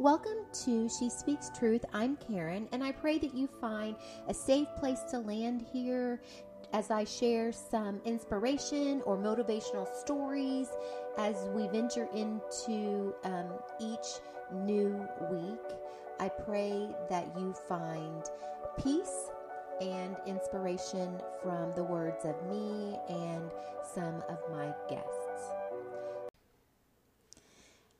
Welcome to She Speaks Truth. I'm Karen, and I pray that you find a safe place to land here as I share some inspiration or motivational stories as we venture into um, each new week. I pray that you find peace and inspiration from the words of me and some of my guests.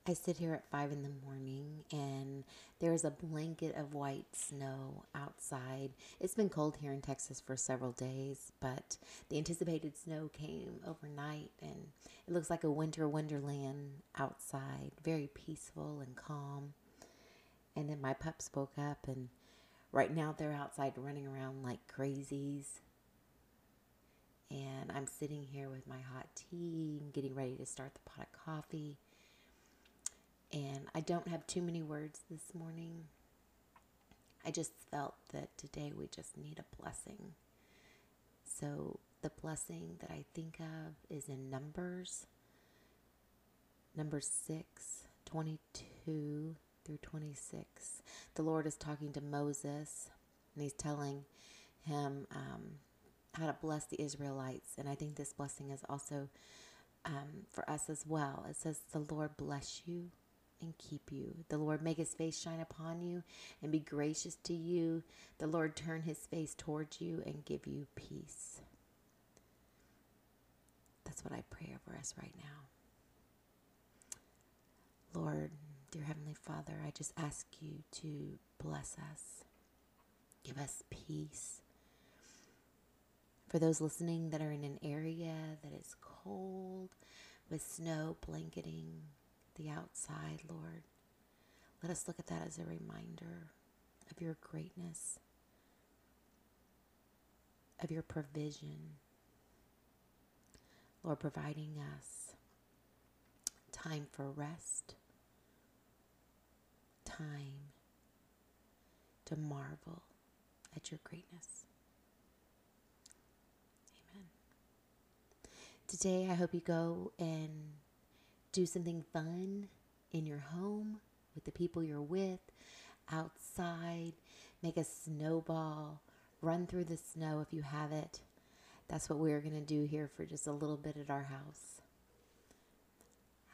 I sit here at five in the morning and there's a blanket of white snow outside. It's been cold here in Texas for several days, but the anticipated snow came overnight and it looks like a winter wonderland outside, very peaceful and calm. And then my pups woke up and right now they're outside running around like crazies. And I'm sitting here with my hot tea getting ready to start the pot of coffee and I don't have too many words this morning. I just felt that today we just need a blessing. So, the blessing that I think of is in Numbers, number 6, 22 through 26. The Lord is talking to Moses and he's telling him um, how to bless the Israelites. And I think this blessing is also um, for us as well. It says, The Lord bless you and keep you. The Lord make his face shine upon you and be gracious to you. The Lord turn his face towards you and give you peace. That's what I pray over us right now. Lord, dear Heavenly Father, I just ask you to bless us, give us peace. For those listening that are in an area that is cold with snow blanketing the outside, Lord. Let us look at that as a reminder of your greatness, of your provision. Lord, providing us time for rest, time to marvel at your greatness. Amen. Today, I hope you go and do something fun in your home with the people you're with, outside, make a snowball, run through the snow if you have it. That's what we're going to do here for just a little bit at our house.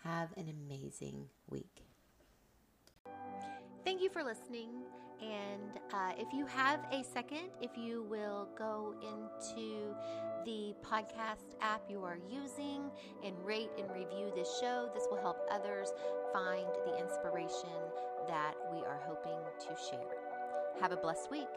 Have an amazing week. Thank you for listening. And uh, if you have a second, if you will go into the podcast app you are using and rate and review this show, this will help others find the inspiration that we are hoping to share. Have a blessed week.